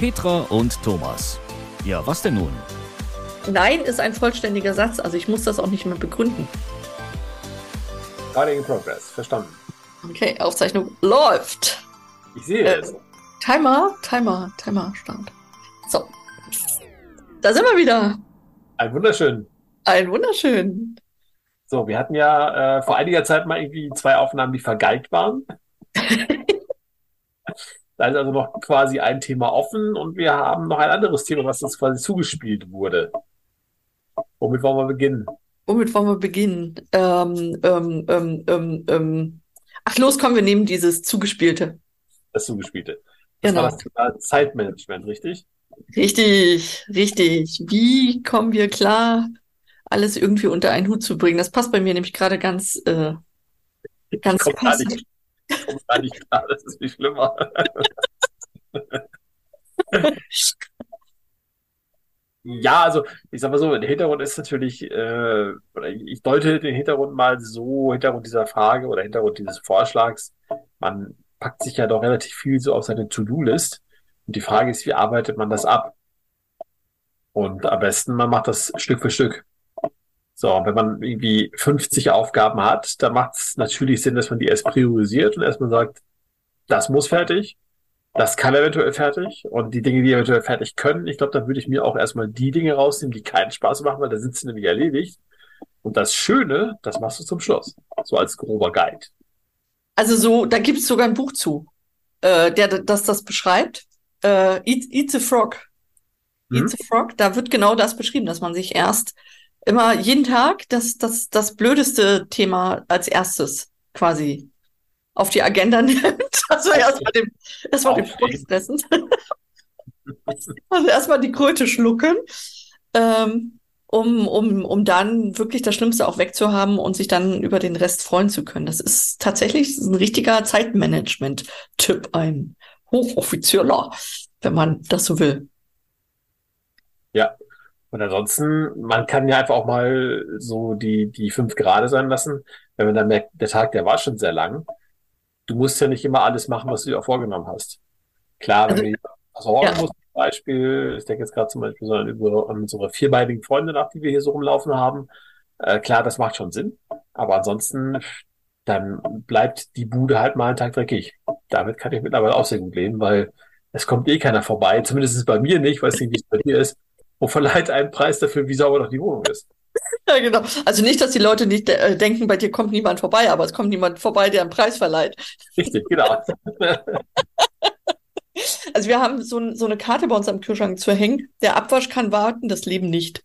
Petra und Thomas. Ja, was denn nun? Nein ist ein vollständiger Satz, also ich muss das auch nicht mehr begründen. Recording in progress, verstanden. Okay, Aufzeichnung läuft. Ich sehe Äh, es. Timer, Timer, Timer, Start. So. Da sind wir wieder. Ein wunderschön. Ein wunderschön. So, wir hatten ja äh, vor einiger Zeit mal irgendwie zwei Aufnahmen, die vergeigt waren. Da ist also noch quasi ein Thema offen und wir haben noch ein anderes Thema, was uns quasi zugespielt wurde. Womit wollen wir beginnen? Womit wollen wir beginnen? Ähm, ähm, ähm, ähm, ähm. Ach los, komm, wir nehmen dieses Zugespielte. Das Zugespielte. Das Genau. war das Thema Zeitmanagement, richtig? Richtig, richtig. Wie kommen wir klar, alles irgendwie unter einen Hut zu bringen? Das passt bei mir nämlich gerade ganz, äh, ganz passend. Nicht, ich komm gar nicht klar, das ist viel schlimmer. Ja, also ich sag mal so, der Hintergrund ist natürlich, äh, ich deute den Hintergrund mal so, Hintergrund dieser Frage oder Hintergrund dieses Vorschlags, man packt sich ja doch relativ viel so auf seine To-Do-List und die Frage ist, wie arbeitet man das ab? Und am besten, man macht das Stück für Stück. So, wenn man irgendwie 50 Aufgaben hat, dann macht es natürlich Sinn, dass man die erst priorisiert und erstmal sagt, das muss fertig, das kann eventuell fertig und die Dinge, die eventuell fertig können, ich glaube, da würde ich mir auch erstmal die Dinge rausnehmen, die keinen Spaß machen, weil da sind sie nämlich erledigt. Und das Schöne, das machst du zum Schluss. So als grober Guide. Also so, da gibt es sogar ein Buch zu, äh, der das das beschreibt. Äh, Eat, Eat the Frog. Eat Mhm. the Frog, da wird genau das beschrieben, dass man sich erst immer jeden Tag das, das, das blödeste Thema als erstes quasi auf die Agenda nimmt. Also erstmal dem, erstmal den Frog Aufstehen. fressen. Also erstmal die Kröte schlucken, ähm, um, um, um dann wirklich das Schlimmste auch wegzuhaben und sich dann über den Rest freuen zu können. Das ist tatsächlich ein richtiger Zeitmanagement-Tipp, ein hochoffizieller, wenn man das so will. Ja. Und ansonsten, man kann ja einfach auch mal so die, die fünf Grade sein lassen, wenn man dann merkt, der Tag, der war schon sehr lang. Du musst ja nicht immer alles machen, was du dir auch vorgenommen hast. Klar, wenn Also, du versorgen ja. musst, zum Beispiel, ich denke jetzt gerade zum Beispiel so an über an unsere vierbeinigen Freunde nach, die wir hier so rumlaufen haben. Äh, klar, das macht schon Sinn. Aber ansonsten, dann bleibt die Bude halt mal einen Tag dreckig. Damit kann ich mittlerweile auch sehr gut leben, weil es kommt eh keiner vorbei. Zumindest ist es bei mir nicht, weiß nicht, wie es bei dir ist. Und verleiht einen Preis dafür, wie sauber doch die Wohnung ist. Ja, genau. Also nicht, dass die Leute nicht äh, denken, bei dir kommt niemand vorbei, aber es kommt niemand vorbei, der einen Preis verleiht. Richtig, genau. Also wir haben so, ein, so eine Karte bei uns am Kühlschrank zu hängen. Der Abwasch kann warten, das Leben nicht.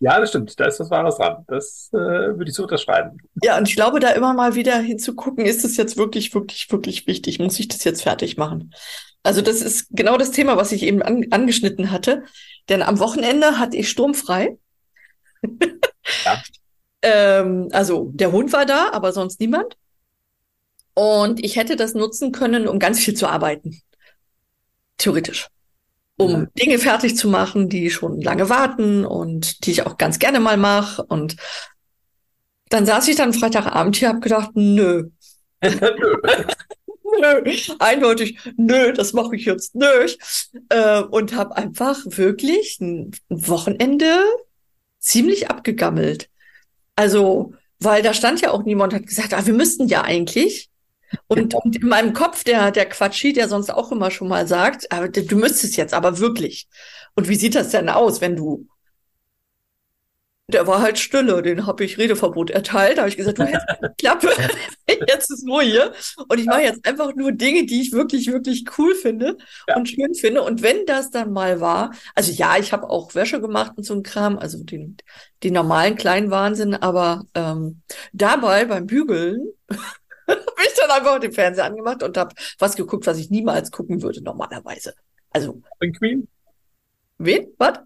Ja, das stimmt. Da ist was Wahres dran. Das äh, würde ich so unterschreiben. Ja, und ich glaube, da immer mal wieder hinzugucken, ist es jetzt wirklich, wirklich, wirklich wichtig? Muss ich das jetzt fertig machen? Also das ist genau das Thema, was ich eben an, angeschnitten hatte. Denn am Wochenende hatte ich sturmfrei. Ja. Ähm, also der Hund war da, aber sonst niemand. Und ich hätte das nutzen können, um ganz viel zu arbeiten. Theoretisch. Um Mhm. Dinge fertig zu machen, die schon lange warten und die ich auch ganz gerne mal mache. Und dann saß ich dann Freitagabend hier, habe gedacht, nö, Nö. eindeutig, nö, das mache ich jetzt nicht. Äh, und habe einfach wirklich ein Wochenende ziemlich abgegammelt. Also, weil da stand ja auch niemand und hat gesagt, ah, wir müssten ja eigentlich. Und, und in meinem Kopf, der, der Quatschi, der sonst auch immer schon mal sagt, aber du müsstest jetzt, aber wirklich. Und wie sieht das denn aus, wenn du der war halt Stille, den habe ich Redeverbot erteilt. Da habe ich gesagt, du hältst die Klappe, jetzt ist Ruhe hier. Und ich mache jetzt einfach nur Dinge, die ich wirklich, wirklich cool finde Ja. und schön finde. Und wenn das dann mal war, also ja, ich habe auch Wäsche gemacht und so ein Kram, also den, den normalen kleinen Wahnsinn, aber ähm, dabei beim Bügeln habe ich dann einfach den Fernseher angemacht und habe was geguckt, was ich niemals gucken würde normalerweise. Also, Queen? wen? Was?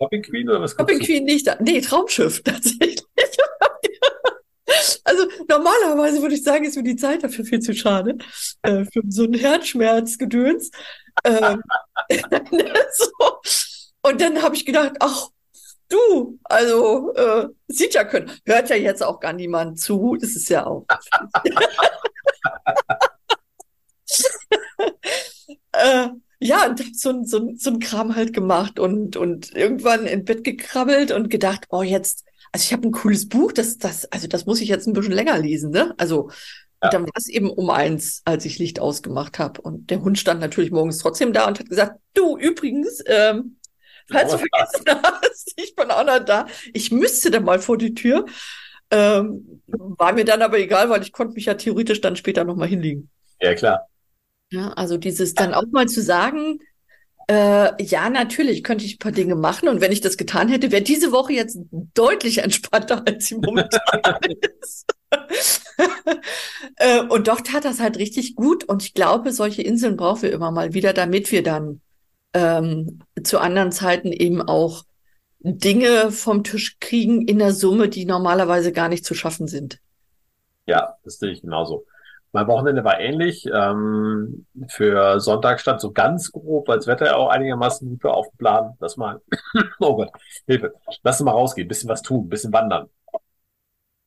Shopping Queen oder was Shopping? Queen nicht. da- Nee, Traumschiff tatsächlich. Also normalerweise würde ich sagen, ist mir die Zeit dafür viel zu schade. Äh, für so ein Herzschmerzgedöns. Ähm, so. Und dann habe ich gedacht, ach, du, also äh, sieht ja können. Hört ja jetzt auch gar niemand zu. Das ist ja auch. äh, ja, und hab so, so, so ein Kram halt gemacht und, und irgendwann in Bett gekrabbelt und gedacht, oh, jetzt, also ich habe ein cooles Buch, das, das, also das muss ich jetzt ein bisschen länger lesen, ne? Also, und dann war es eben um eins, als ich Licht ausgemacht habe. Und der Hund stand natürlich morgens trotzdem da und hat gesagt, du, übrigens, ähm, falls du vergessen hast, ich bin auch noch da. Ich müsste da mal vor die Tür. Ähm, war mir dann aber egal, weil ich konnte mich ja theoretisch dann später nochmal hinlegen. Ja, klar. Ja, also dieses dann auch mal zu sagen, äh, ja, natürlich könnte ich ein paar Dinge machen und wenn ich das getan hätte, wäre diese Woche jetzt deutlich entspannter, als sie momentan ist. äh, und doch tat das halt richtig gut und ich glaube, solche Inseln brauchen wir immer mal wieder, damit wir dann ähm, zu anderen Zeiten eben auch Dinge vom Tisch kriegen in der Summe, die normalerweise gar nicht zu schaffen sind. Ja, das sehe ich genauso. Mein Wochenende war ähnlich. Ähm, für Sonntag stand so ganz grob, weil das Wetter ja auch einigermaßen gut war auf dem Plan. Lass mal, oh Gott, Hilfe. Lass mal rausgehen, bisschen was tun, bisschen wandern.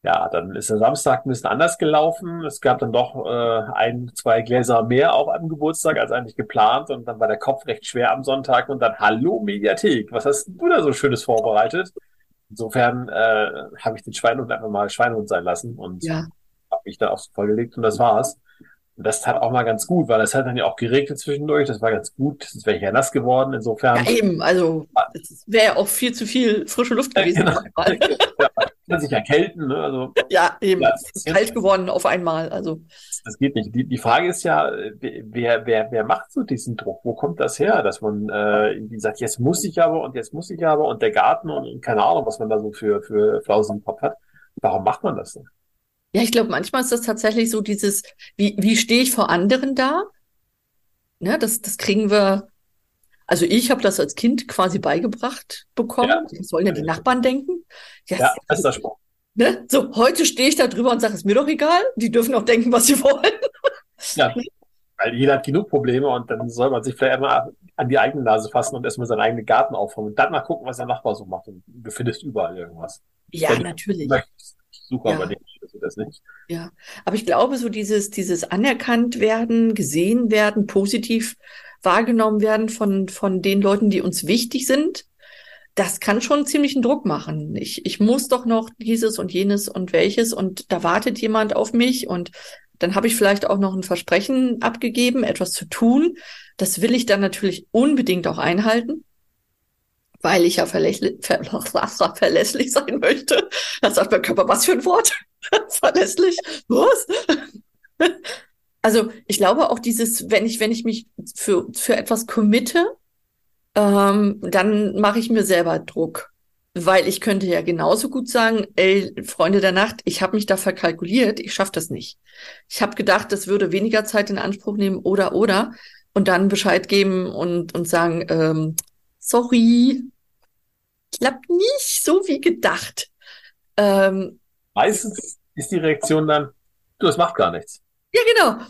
Ja, dann ist der Samstag ein bisschen anders gelaufen. Es gab dann doch äh, ein, zwei Gläser mehr auch am Geburtstag als eigentlich geplant. Und dann war der Kopf recht schwer am Sonntag. Und dann, hallo Mediathek, was hast du da so Schönes vorbereitet? Insofern äh, habe ich den Schweinehund einfach mal Schweinehund sein lassen und Ja, mich da aufs Voll gelegt und das war's. Und das tat auch mal ganz gut, weil es hat dann ja auch geregnet zwischendurch. Das war ganz gut. Es wäre ja nass geworden. Insofern. ja eben, also es wäre ja auch viel zu viel frische Luft Ja, gewesen. genau. auf einmal. ja, kann sich erkälten. Ne? Also Ja, eben, Ja, es ist kalt geworden auf einmal. Also das geht nicht. Die, die Frage ist ja, wer, wer, wer macht so diesen Druck? Wo kommt das her, dass man äh, irgendwie sagt, jetzt muss ich aber und jetzt muss ich aber und der Garten und, und keine Ahnung, was man da so für, für Flausen im Kopf hat. Warum macht man das denn? Ja, ich glaube, manchmal ist das tatsächlich so dieses, wie, wie stehe ich vor anderen da? Ne, das, das kriegen wir, also ich habe das als Kind quasi beigebracht bekommen. Ja. Was sollen denn die Nachbarn denken? Jetzt, Ja, bester Spruch. ne? So, heute stehe ich da drüber und sage, ist mir doch egal. Die dürfen auch denken, was sie wollen. Ja, weil jeder hat genug Probleme und dann soll man sich vielleicht einmal an die eigene Nase fassen und erstmal seinen eigenen Garten aufräumen und dann mal gucken, was der Nachbar so macht. Und du findest überall irgendwas. Ja, Wenn natürlich. suche Ja. aber nicht, das nicht. Ja, aber ich glaube, so dieses, dieses anerkannt werden, gesehen werden, positiv wahrgenommen werden von, von den Leuten, die uns wichtig sind, das kann schon ziemlichen Druck machen. Ich, ich muss doch noch dieses und jenes und welches und da wartet jemand auf mich und dann habe ich vielleicht auch noch ein Versprechen abgegeben, etwas zu tun. Das will ich dann natürlich unbedingt auch einhalten, weil ich ja verlässlich, ver verlässlich sein möchte. Da sagt mein Körper, was für ein Wort? verlässlich? Was? Also ich glaube auch dieses, wenn ich, wenn ich mich für, für etwas committe, ähm, dann mache ich mir selber Druck. Weil ich könnte ja genauso gut sagen, ey, Freunde der Nacht, ich habe mich da verkalkuliert, ich schaffe das nicht. Ich habe gedacht, das würde weniger Zeit in Anspruch nehmen oder oder und dann Bescheid geben und, und sagen, ähm, sorry, klappt nicht so wie gedacht. Ähm, Meistens ist die Reaktion dann, du, das macht gar nichts. ja, genau.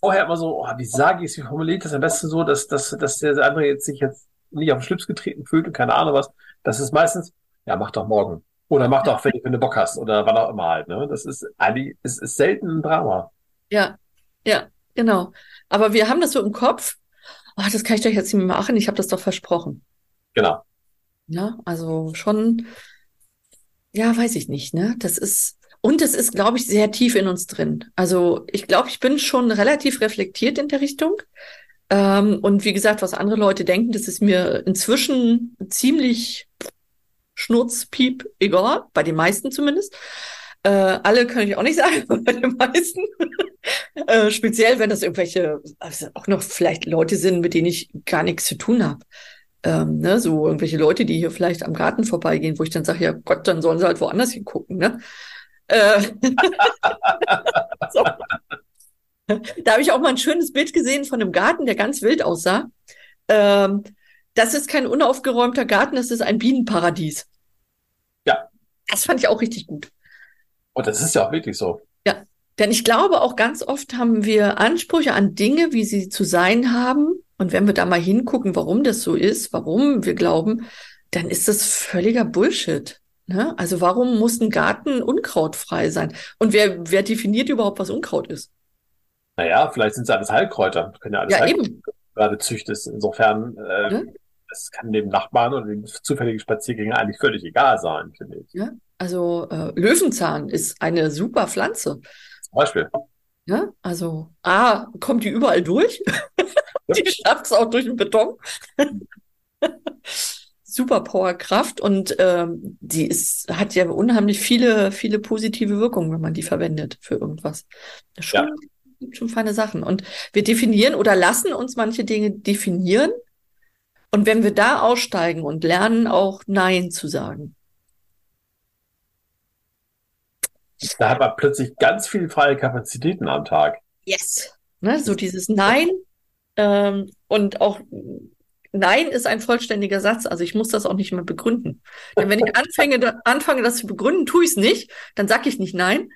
Vorher immer so, oh, wie sage ich es, wie formuliere ich das am besten so, dass, dass, dass der andere jetzt sich jetzt nicht auf den Schlips getreten fühlt und keine Ahnung was. Das ist meistens, ja, mach doch morgen. Oder mach doch, wenn, wenn du Bock hast. Oder wann auch immer halt. Ne? Das ist eigentlich, es ist selten ein Drama. Ja, ja, genau. Aber wir haben das so im Kopf. Oh, das kann ich doch jetzt nicht mehr machen. Ich habe das doch versprochen. Genau. Ja, also schon, ja, weiß ich nicht, ne? Das ist, und es ist, glaube ich, sehr tief in uns drin. Also ich glaube, ich bin schon relativ reflektiert in der Richtung. Ähm, und wie gesagt, was andere Leute denken, das ist mir inzwischen ziemlich Schnurz, Piep, egal, bei den meisten zumindest. Äh, alle kann ich auch nicht sagen, bei den meisten. äh, speziell, wenn das irgendwelche, also auch noch vielleicht Leute sind, mit denen ich gar nichts zu tun habe. Ähm, ne, so irgendwelche Leute, die hier vielleicht am Garten vorbeigehen, wo ich dann sage, ja Gott, dann sollen sie halt woanders hingucken, ne? Äh, so. Da habe ich auch mal ein schönes Bild gesehen von einem Garten, der ganz wild aussah. Ähm, das ist kein unaufgeräumter Garten, das ist ein Bienenparadies. Ja. Das fand ich auch richtig gut. Und das ist ja auch wirklich so. Denn ich glaube, auch ganz oft haben wir Ansprüche an Dinge, wie sie zu sein haben. Und wenn wir da mal hingucken, warum das so ist, warum wir glauben, dann ist das völliger Bullshit. Ne? Also warum muss ein Garten unkrautfrei sein? Und wer, wer definiert überhaupt, was Unkraut ist? Naja, vielleicht sind es alles Heilkräuter. Können ja alles Ja, Heilkräuter. eben. gerade züchtest. Insofern, äh, Ja. das kann dem Nachbarn oder dem zufälligen Spaziergänger eigentlich völlig egal sein, finde ich. Ja, also äh, Löwenzahn ist eine super Pflanze. Zum Beispiel. Ja, also A, kommt die überall durch. Die schafft es auch durch den Beton. Super Powerkraft und ähm, die ist, hat ja unheimlich viele, viele positive Wirkungen, wenn man die verwendet für irgendwas. Ja. Schon, gibt schon feine Sachen. Und wir definieren oder lassen uns manche Dinge definieren. Und wenn wir da aussteigen und lernen, auch Nein zu sagen. Da hat man plötzlich ganz viel freie Kapazitäten am Tag. Yes. Ne, so dieses Nein ähm, und auch Nein ist ein vollständiger Satz, also ich muss das auch nicht mehr begründen. Denn wenn ich anfange, da- anfange das zu begründen, tue ich es nicht, dann sage ich nicht Nein.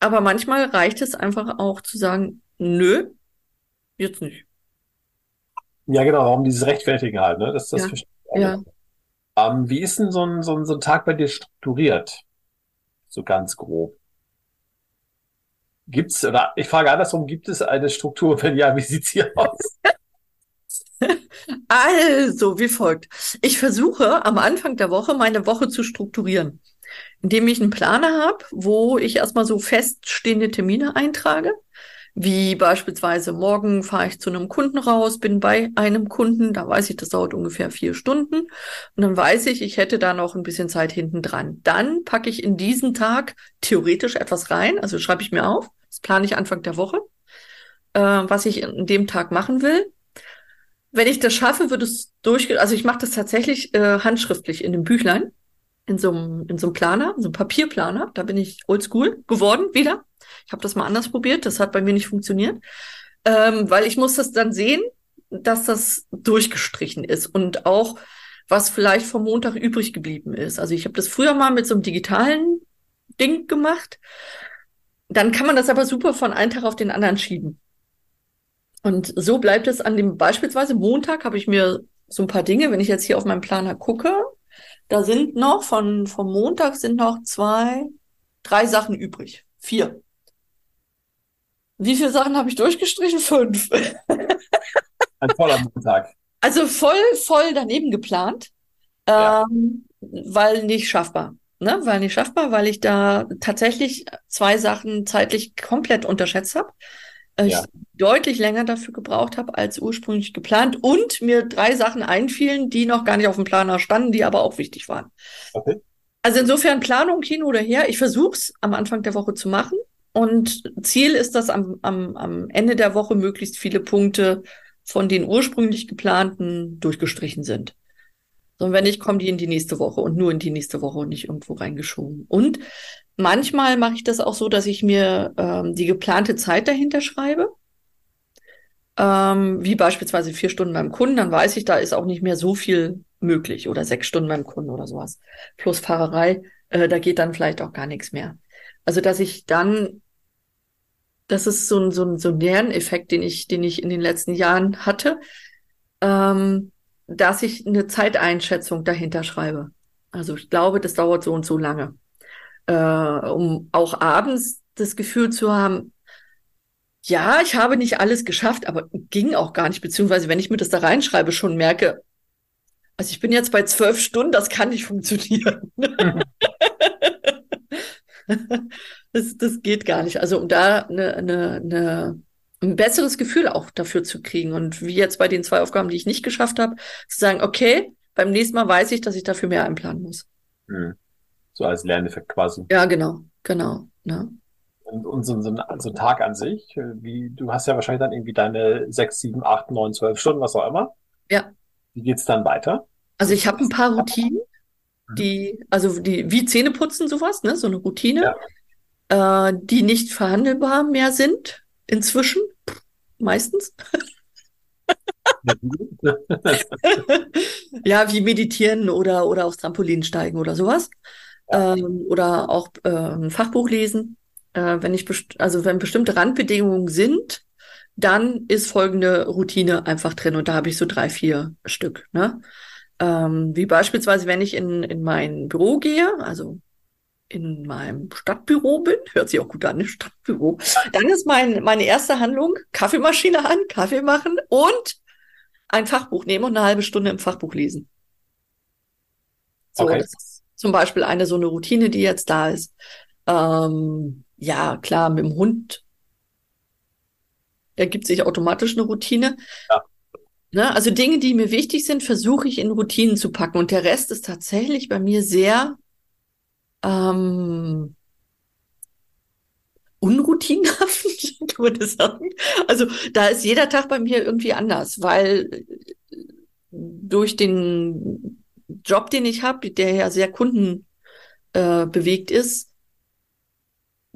Aber manchmal reicht es einfach auch zu sagen, nö, jetzt nicht. Ja, genau, warum dieses Rechtfertigen halt, ne? Das, das Ja. verstehe ich auch Ja. Ähm, wie ist denn so ein, so ein, so ein Tag bei dir strukturiert? So ganz grob. Gibt's, oder ich frage andersrum, gibt es eine Struktur? Wenn ja, wie sieht's hier aus? Also, wie folgt. Ich versuche am Anfang der Woche meine Woche zu strukturieren, indem ich einen Planer habe, wo ich erstmal so feststehende Termine eintrage, wie beispielsweise morgen fahre ich zu einem Kunden raus, bin bei einem Kunden, da weiß ich, das dauert ungefähr vier Stunden und dann weiß ich, ich hätte da noch ein bisschen Zeit hinten dran. Dann packe ich in diesen Tag theoretisch etwas rein, also schreibe ich mir auf, das plane ich Anfang der Woche, äh, was ich in dem Tag machen will. Wenn ich das schaffe, wird es durchge... Also ich mache das tatsächlich äh, handschriftlich in einem Büchlein, in so einem in so einem Planer, in so einem Papierplaner. Da bin ich oldschool geworden wieder. Ich habe das mal anders probiert, das hat bei mir nicht funktioniert, ähm, weil ich muss das dann sehen, dass das durchgestrichen ist und auch was vielleicht vom Montag übrig geblieben ist. Also ich habe das früher mal mit so einem digitalen Ding gemacht. Dann kann man das aber super von einem Tag auf den anderen schieben. Und so bleibt es an dem, beispielsweise Montag habe ich mir so ein paar Dinge, wenn ich jetzt hier auf meinen Planer gucke, da sind noch von, vom Montag sind noch zwei, drei Sachen übrig. Vier. Wie viele Sachen habe ich durchgestrichen? Fünf. Ein voller Montag. Also voll, voll daneben geplant, Ja. ähm, weil nicht schaffbar. Ne? Weil nicht schaffbar, weil ich da tatsächlich zwei Sachen zeitlich komplett unterschätzt habe. Ich Ja. Deutlich länger dafür gebraucht habe als ursprünglich geplant und mir drei Sachen einfielen, die noch gar nicht auf dem Planer standen, die aber auch wichtig waren. Okay. Also insofern Planung hin oder her. Ich versuche es am Anfang der Woche zu machen. Und Ziel ist, dass am, am, am Ende der Woche möglichst viele Punkte von den ursprünglich geplanten durchgestrichen sind. So, und wenn nicht, kommen die in die nächste Woche und nur in die nächste Woche und nicht irgendwo reingeschoben. Und manchmal mache ich das auch so, dass ich mir ähm, die geplante Zeit dahinter schreibe. Ähm, wie beispielsweise vier Stunden beim Kunden, dann weiß ich, da ist auch nicht mehr so viel möglich oder sechs Stunden beim Kunden oder sowas. Plus Fahrerei, äh, da geht dann vielleicht auch gar nichts mehr. Also, dass ich dann, das ist so ein, so ein, so ein Lerneffekt, den ich, den ich in den letzten Jahren hatte, ähm, dass ich eine Zeiteinschätzung dahinter schreibe. Also, ich glaube, das dauert so und so lange. Äh, um auch abends das Gefühl zu haben, ja, ich habe nicht alles geschafft, aber ging auch gar nicht, beziehungsweise wenn ich mir das da reinschreibe, schon merke, also ich bin jetzt bei zwölf Stunden, das kann nicht funktionieren. das, das geht gar nicht. Also um da eine, eine, eine, ein besseres Gefühl auch dafür zu kriegen und wie jetzt bei den zwei Aufgaben, die ich nicht geschafft habe, zu sagen, okay, beim nächsten Mal weiß ich, dass ich dafür mehr einplanen muss. Hm. So als Lerneffekt quasi. Ja, genau, genau. Ne? Und, und so, so, so ein Tag an sich, äh, wie, du hast ja wahrscheinlich dann irgendwie deine sechs, sieben, acht, neun, zwölf Stunden, was auch immer. Ja. Wie geht's dann weiter? Also ich habe ein paar Routinen, die, also die, wie Zähneputzen, sowas, ne? So eine Routine, äh, die nicht verhandelbar mehr sind, inzwischen, meistens. Ja, wie meditieren oder, oder aufs Trampolin steigen oder sowas. Ähm, oder auch äh, ein Fachbuch lesen. Äh, wenn ich also wenn bestimmte Randbedingungen sind, dann ist folgende Routine einfach drin und da habe ich so drei, vier Stück. Ne? Ähm, wie beispielsweise, wenn ich in, in mein Büro gehe, also in meinem Stadtbüro bin, hört sich auch gut an, ne? Stadtbüro, dann ist mein, meine erste Handlung Kaffeemaschine an, Kaffee machen und ein Fachbuch nehmen und eine halbe Stunde im Fachbuch lesen. So, Okay. das ist zum Beispiel eine so eine Routine, die jetzt da ist. Ähm, ja, klar, mit dem Hund ergibt sich automatisch eine Routine. Ja. Ne? Also Dinge, die mir wichtig sind, versuche ich in Routinen zu packen. Und der Rest ist tatsächlich bei mir sehr ähm, unroutinhaft, kann man das sagen. Also da ist jeder Tag bei mir irgendwie anders, weil durch den Job, den ich habe, der ja sehr kundenbewegt äh, ist,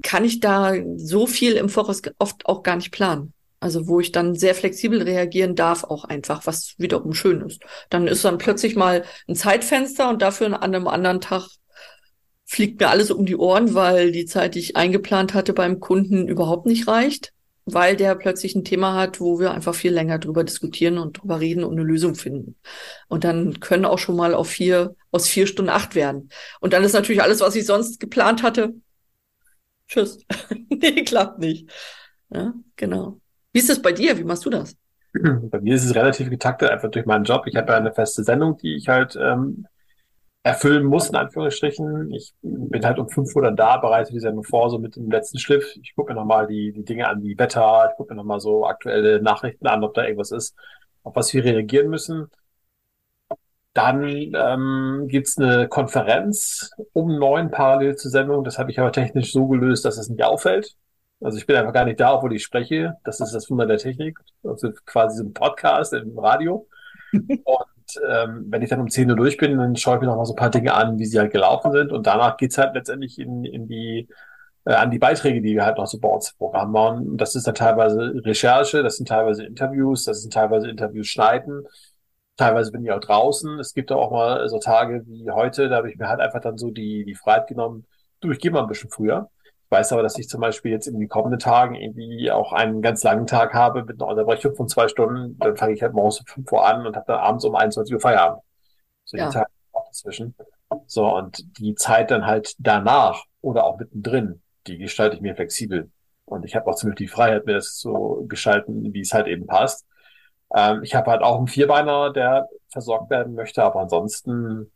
kann ich da so viel im Voraus oft auch gar nicht planen. Also wo ich dann sehr flexibel reagieren darf, auch einfach, was wiederum schön ist. Dann ist dann plötzlich mal ein Zeitfenster und dafür an einem anderen Tag fliegt mir alles um die Ohren, weil die Zeit, die ich eingeplant hatte beim Kunden, überhaupt nicht reicht, weil der plötzlich ein Thema hat, wo wir einfach viel länger drüber diskutieren und drüber reden und eine Lösung finden. Und dann können auch schon mal auf vier, aus vier Stunden acht werden. Und dann ist natürlich alles, was ich sonst geplant hatte, tschüss. nee, klappt nicht. Ja, genau. Wie ist das bei dir? Wie machst du das? Bei mir ist es relativ getaktet, einfach durch meinen Job. Ich habe ja eine feste Sendung, die ich halt ähm, erfüllen muss, in Anführungsstrichen. Ich bin halt um 5 Uhr dann da, bereite die Sendung vor, so mit dem letzten Schliff. Ich gucke mir nochmal die, die Dinge an, wie Wetter, ich gucke mir nochmal so aktuelle Nachrichten an, ob da irgendwas ist, auf was wir reagieren müssen. Dann ähm, gibt's eine Konferenz um neun parallel zur Sendung. Das habe ich aber technisch so gelöst, dass es nicht auffällt. Also ich bin einfach gar nicht da, obwohl ich spreche. Das ist das Wunder der Technik. Also quasi so ein Podcast im Radio. Und ähm, wenn ich dann um 10 Uhr durch bin, dann schaue ich mir noch mal so ein paar Dinge an, wie sie halt gelaufen sind. Und danach geht's halt letztendlich in, in die, äh, an die Beiträge, die wir halt noch so bei uns im Programm bauen. Und das ist dann teilweise Recherche, das sind teilweise Interviews, das sind teilweise Interviews schneiden. Teilweise bin ich auch draußen. Es gibt auch mal so Tage wie heute, da habe ich mir halt einfach dann so die, die Freiheit genommen, du, ich gehe mal ein bisschen früher. Ich weiß aber, dass ich zum Beispiel jetzt in den kommenden Tagen irgendwie auch einen ganz langen Tag habe mit einer Unterbrechung von zwei Stunden. Dann fange ich halt morgens um 5 Uhr an und habe dann abends um 21 Uhr Feierabend. So Ja. die Zeit auch dazwischen. So, und die Zeit dann halt danach oder auch mittendrin, die gestalte ich mir flexibel. Und ich habe auch ziemlich die Freiheit, mir das so gestalten, wie es halt eben passt. Ähm, ich habe halt auch einen Vierbeiner, der versorgt werden möchte, aber ansonsten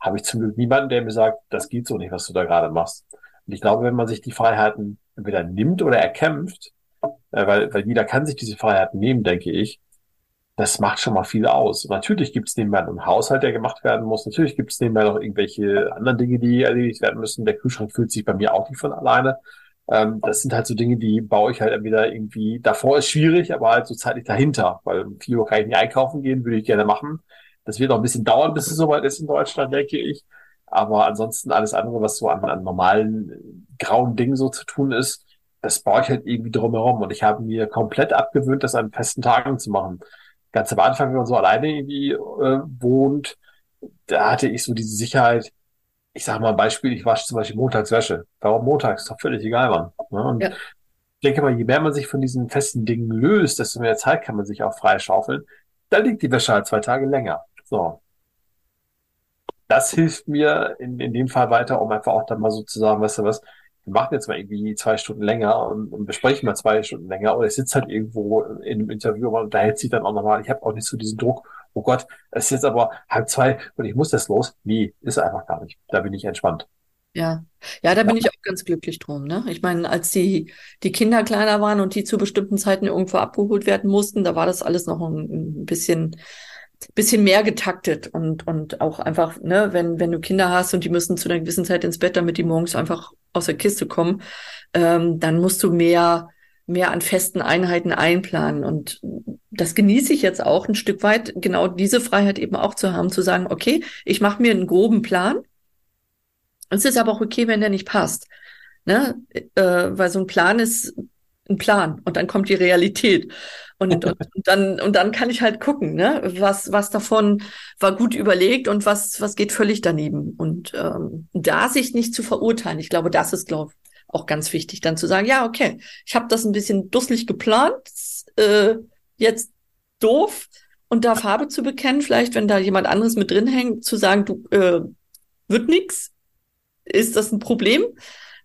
habe ich zum Glück niemanden, der mir sagt, das geht so nicht, was du da gerade machst. Und ich glaube, wenn man sich die Freiheiten entweder nimmt oder erkämpft, äh, weil, weil jeder kann sich diese Freiheiten nehmen, denke ich, das macht schon mal viel aus. Und natürlich gibt es nebenbei einen Haushalt, der gemacht werden muss. Natürlich gibt es nebenbei noch irgendwelche anderen Dinge, die erledigt werden müssen. Der Kühlschrank fühlt sich bei mir auch nicht von alleine. Ähm, das sind halt so Dinge, die baue ich halt entweder irgendwie, davor ist schwierig, aber halt so zeitlich dahinter, weil um 4 Uhr kann ich nicht einkaufen gehen, würde ich gerne machen. Das wird auch ein bisschen dauern, bis es soweit ist in Deutschland, denke ich. Aber ansonsten alles andere, was so an, an normalen äh, grauen Dingen so zu tun ist, das baue ich halt irgendwie drumherum. Und ich habe mir komplett abgewöhnt, das an festen Tagen zu machen. Ganz am Anfang, wenn man so alleine irgendwie äh, wohnt, da hatte ich so diese Sicherheit. Ich sage mal ein Beispiel, ich wasche zum Beispiel montags Wäsche. Warum montags? Ist doch völlig egal, Mann. Ne? Und Ja. ich denke mal, je mehr man sich von diesen festen Dingen löst, desto mehr Zeit kann man sich auch freischaufeln. Da liegt die Wäsche halt zwei Tage länger. So. Das hilft mir in, in dem Fall weiter, um einfach auch dann mal so zu sagen, weißt du was, wir machen jetzt mal irgendwie zwei Stunden länger und, und besprechen mal zwei Stunden länger oder ich sitze halt irgendwo in einem Interview und unterhält sich dann auch nochmal. Ich habe auch nicht so diesen Druck, oh Gott, es ist jetzt aber halb zwei und ich muss das los. Nee, ist einfach gar nicht. Da bin ich entspannt. Ja, ja, da bin ich auch ganz glücklich drum, ne? Ich meine, als die, die Kinder kleiner waren und die zu bestimmten Zeiten irgendwo abgeholt werden mussten, da war das alles noch ein, ein bisschen, bisschen mehr getaktet und, und auch einfach, ne, wenn, wenn du Kinder hast und die müssen zu einer gewissen Zeit ins Bett, damit die morgens einfach aus der Kiste kommen, ähm, dann musst du mehr, mehr an festen Einheiten einplanen. Und das genieße ich jetzt auch ein Stück weit, genau diese Freiheit eben auch zu haben, zu sagen, okay, ich mache mir einen groben Plan. Es ist aber auch okay, wenn der nicht passt. Ne? Äh, weil so ein Plan ist ein Plan und dann kommt die Realität. Und, und, und dann, und dann kann ich halt gucken, ne? was, was davon war gut überlegt und was, was geht völlig daneben. Und ähm, da sich nicht zu verurteilen, ich glaube, das ist, glaube ich, auch ganz wichtig, dann zu sagen, ja, okay, ich habe das ein bisschen dusselig geplant, äh, jetzt doof und da Farbe zu bekennen, vielleicht, wenn da jemand anderes mit drin hängt, zu sagen, du äh, wird nix, ist das ein Problem?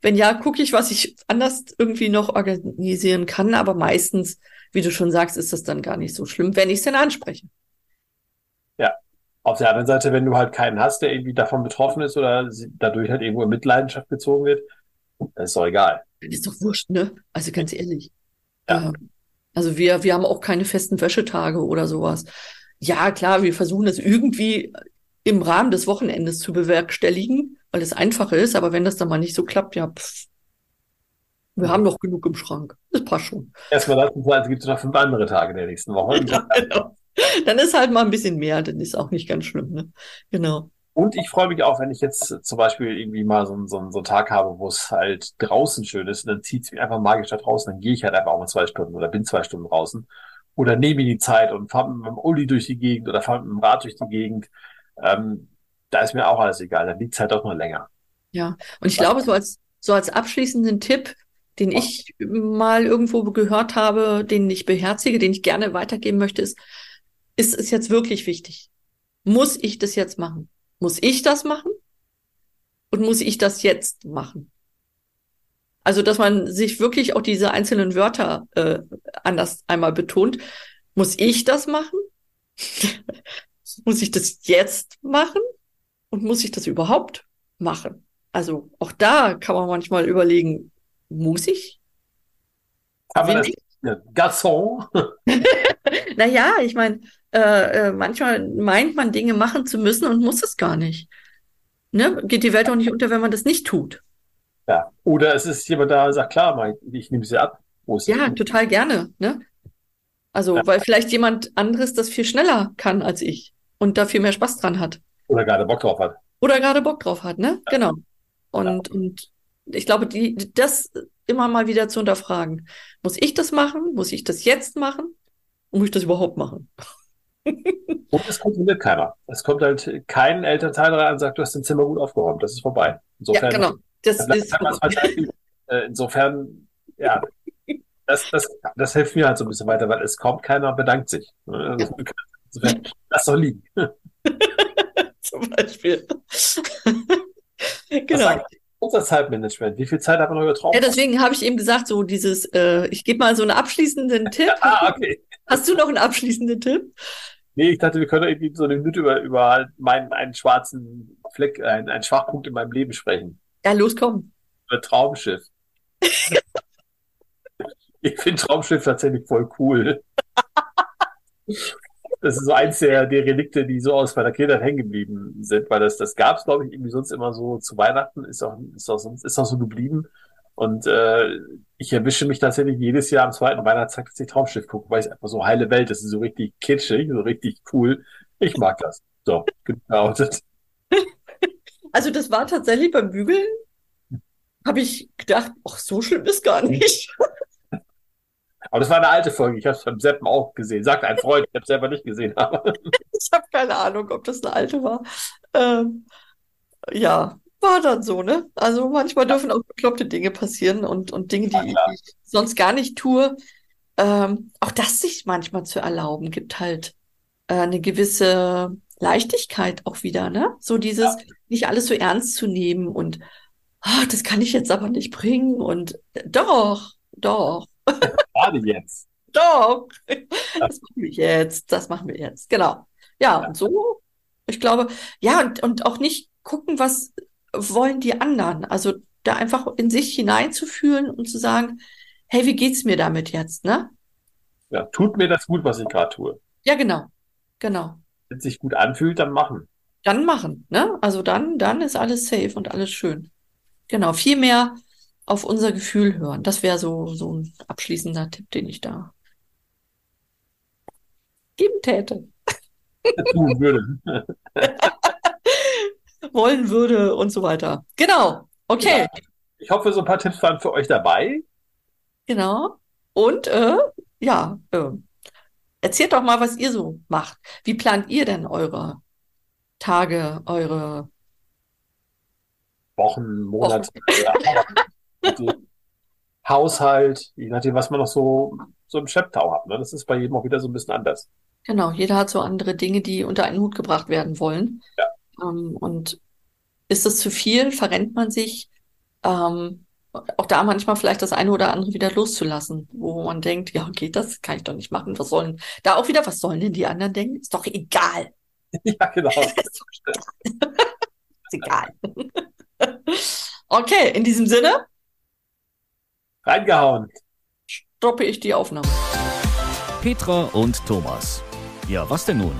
Wenn ja, gucke ich, was ich anders irgendwie noch organisieren kann. Aber meistens, wie du schon sagst, ist das dann gar nicht so schlimm, wenn ich es denn anspreche. Ja. Auf der anderen Seite, wenn du halt keinen hast, der irgendwie davon betroffen ist oder dadurch halt irgendwo in Mitleidenschaft gezogen wird, dann ist doch egal. Dann ist doch wurscht, ne? Also ganz ehrlich. Ja. Ähm, also wir, wir haben auch keine festen Wäschetage oder sowas. Ja, klar, wir versuchen das irgendwie im Rahmen des Wochenendes zu bewerkstelligen, weil es einfacher ist, aber wenn das dann mal nicht so klappt, ja, pff, wir haben noch genug im Schrank. Das passt schon. Erstmal lassen also gibt es noch fünf andere Tage der nächsten Woche. Ja, genau. Dann ist halt mal ein bisschen mehr, dann ist auch nicht ganz schlimm, ne? Genau. Und ich freue mich auch, wenn ich jetzt zum Beispiel irgendwie mal so, so, so einen Tag habe, wo es halt draußen schön ist, und dann zieht es mich einfach magisch da draußen, dann gehe ich halt einfach auch mal zwei Stunden oder bin zwei Stunden draußen. Oder nehme mir die Zeit und fahre mit dem Uli durch die Gegend oder fahre mit dem Rad durch die Gegend. Ähm, da ist mir auch alles egal, dann liegt es halt doch nur länger. Ja, und ich glaube, so als, so als abschließenden Tipp, den ich mal irgendwo gehört habe, den ich beherzige, den ich gerne weitergeben möchte, ist, ist es jetzt wirklich wichtig? Muss ich das jetzt machen? Muss ich das machen? Und muss ich das jetzt machen? Also, dass man sich wirklich auch diese einzelnen Wörter äh, anders einmal betont. Muss ich das machen? muss ich das jetzt machen? Und muss ich das überhaupt machen? Also auch da kann man manchmal überlegen, muss ich? Aber das, ja, Garçon. naja, ich meine, äh, äh, manchmal meint man Dinge machen zu müssen und muss es gar nicht. Ne? Geht die Welt auch nicht unter, wenn man das nicht tut. Ja, oder es ist jemand da, sagt, klar, ich nehme sie ab. Ja, total gerne. Ne? Also, ja. weil vielleicht jemand anderes das viel schneller kann als ich und da viel mehr Spaß dran hat. Oder gerade Bock drauf hat. Oder gerade Bock drauf hat, ne? Ja. Genau. Und, ja. und ich glaube, die, das immer mal wieder zu unterfragen. Muss ich das machen? Muss ich das jetzt machen? Und muss ich das überhaupt machen? Und es kontrolliert keiner. Es kommt halt kein Elternteil rein und sagt, du hast dein Zimmer gut aufgeräumt. Das ist vorbei. Insofern, ja, genau. Das ist äh, insofern, ja, das, das, das hilft mir halt so ein bisschen weiter, weil es kommt keiner bedankt sich. Also, insofern, lass doch liegen. Zum Beispiel. genau unser Zeitmanagement. Wie viel Zeit hat man noch übertragen? Ja, deswegen habe ich eben gesagt, so dieses, äh, ich gebe mal so einen abschließenden Tipp. ah, okay. Hast du noch einen abschließenden Tipp? Nee, ich dachte, wir können irgendwie so eine Minute über, über meinen, einen schwarzen Fleck, einen, einen Schwachpunkt in meinem Leben sprechen. Ja, los, komm. Über Traumschiff. ich finde Traumschiff tatsächlich voll cool. das ist so eins der, der Relikte, die so aus meiner Kindheit hängen geblieben sind, weil das, das gab es, glaube ich, irgendwie sonst immer so zu Weihnachten, ist auch, ist auch, sonst, ist auch so geblieben. Und äh, ich erwische mich tatsächlich jedes Jahr am zweiten Weihnachtstag, dass ich Traumschiff gucke, weil es einfach so heile Welt, das ist so richtig kitschig, so richtig cool. Ich mag das. So, geoutet. Also das war tatsächlich beim Bügeln, habe ich gedacht, ach, so schlimm ist gar nicht. Aber das war eine alte Folge. Ich habe es beim Seppen auch gesehen. Sagt ein Freund, ich habe es selber nicht gesehen. ich habe keine Ahnung, ob das eine alte war. Ähm, ja, war dann so, ne? Also manchmal dürfen auch bekloppte Dinge passieren und, und Dinge, die ja, ich sonst gar nicht tue. Ähm, auch das sich manchmal zu erlauben, gibt halt äh, eine gewisse Leichtigkeit auch wieder, ne? So dieses, ja. nicht alles so ernst zu nehmen und oh, das kann ich jetzt aber nicht bringen und doch, doch. Gerade jetzt. Doch. Das machen wir jetzt. Das machen wir jetzt. Genau. Ja, ja. und so, ich glaube, ja, und, und auch nicht gucken, was wollen die anderen. Also da einfach in sich hineinzufühlen und zu sagen, hey, wie geht's mir damit jetzt, ne? Ja, tut mir das gut, was ich gerade tue. Ja, genau. Genau. Wenn es sich gut anfühlt, dann machen. Dann machen, ne? Also dann, dann ist alles safe und alles schön. Genau. Viel mehr auf unser Gefühl hören. Das wäre so, so ein abschließender Tipp, den ich da geben täte. Tun würde. Wollen würde und so weiter. Genau. Okay. Ja. Ich hoffe, so ein paar Tipps waren für euch dabei. Genau. Und äh, ja, äh, erzählt doch mal, was ihr so macht. Wie plant ihr denn eure Tage, eure Wochen, Monate? Wochen. Haushalt, je nachdem, was man noch so, so im Schlepptau hat. Ne? Das ist bei jedem auch wieder so ein bisschen anders. Genau, jeder hat so andere Dinge, die unter einen Hut gebracht werden wollen. Ja. Ähm, und Ist es zu viel? Verrennt man sich? Ähm, auch da manchmal vielleicht das eine oder andere wieder loszulassen, wo man denkt, ja, geht das? Kann ich doch nicht machen. Was sollen, da auch wieder, was sollen denn die anderen denken? Ist doch egal. Ja, genau. Ist doch egal. Ist egal. Okay, in diesem Sinne Reingehauen. stoppe ich die Aufnahme. Petra und Thomas. Ja, was denn nun?